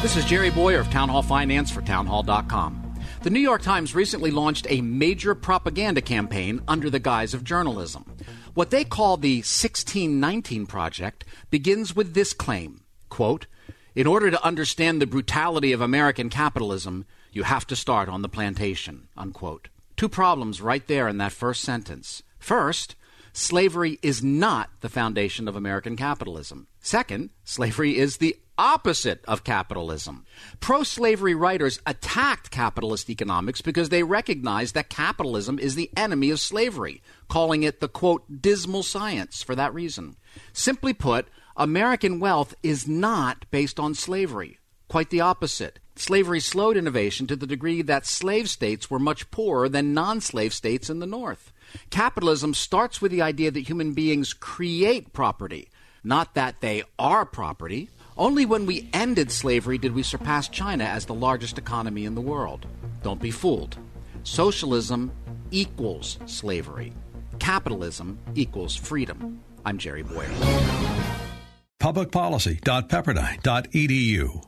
This is Jerry Bowyer of Town Hall Finance for townhall.com. The New York Times recently launched a major propaganda campaign under the guise of journalism. What they call the 1619 Project begins with this claim quote, In order to understand the brutality of American capitalism, you have to start on the plantation. Unquote. Two problems right there in that first sentence. First, slavery is not the foundation of American capitalism. Second, slavery is the opposite of capitalism. Pro slavery writers attacked capitalist economics because they recognized that capitalism is the enemy of slavery, calling it the quote, dismal science for that reason. Simply put, American wealth is not based on slavery. Quite the opposite. Slavery slowed innovation to the degree that slave states were much poorer than non slave states in the North. Capitalism starts with the idea that human beings create property, not that they are property. Only when we ended slavery did we surpass China as the largest economy in the world. Don't be fooled. Socialism equals slavery. Capitalism equals freedom. I'm Jerry Bowyer. Publicpolicy.pepperdine.edu.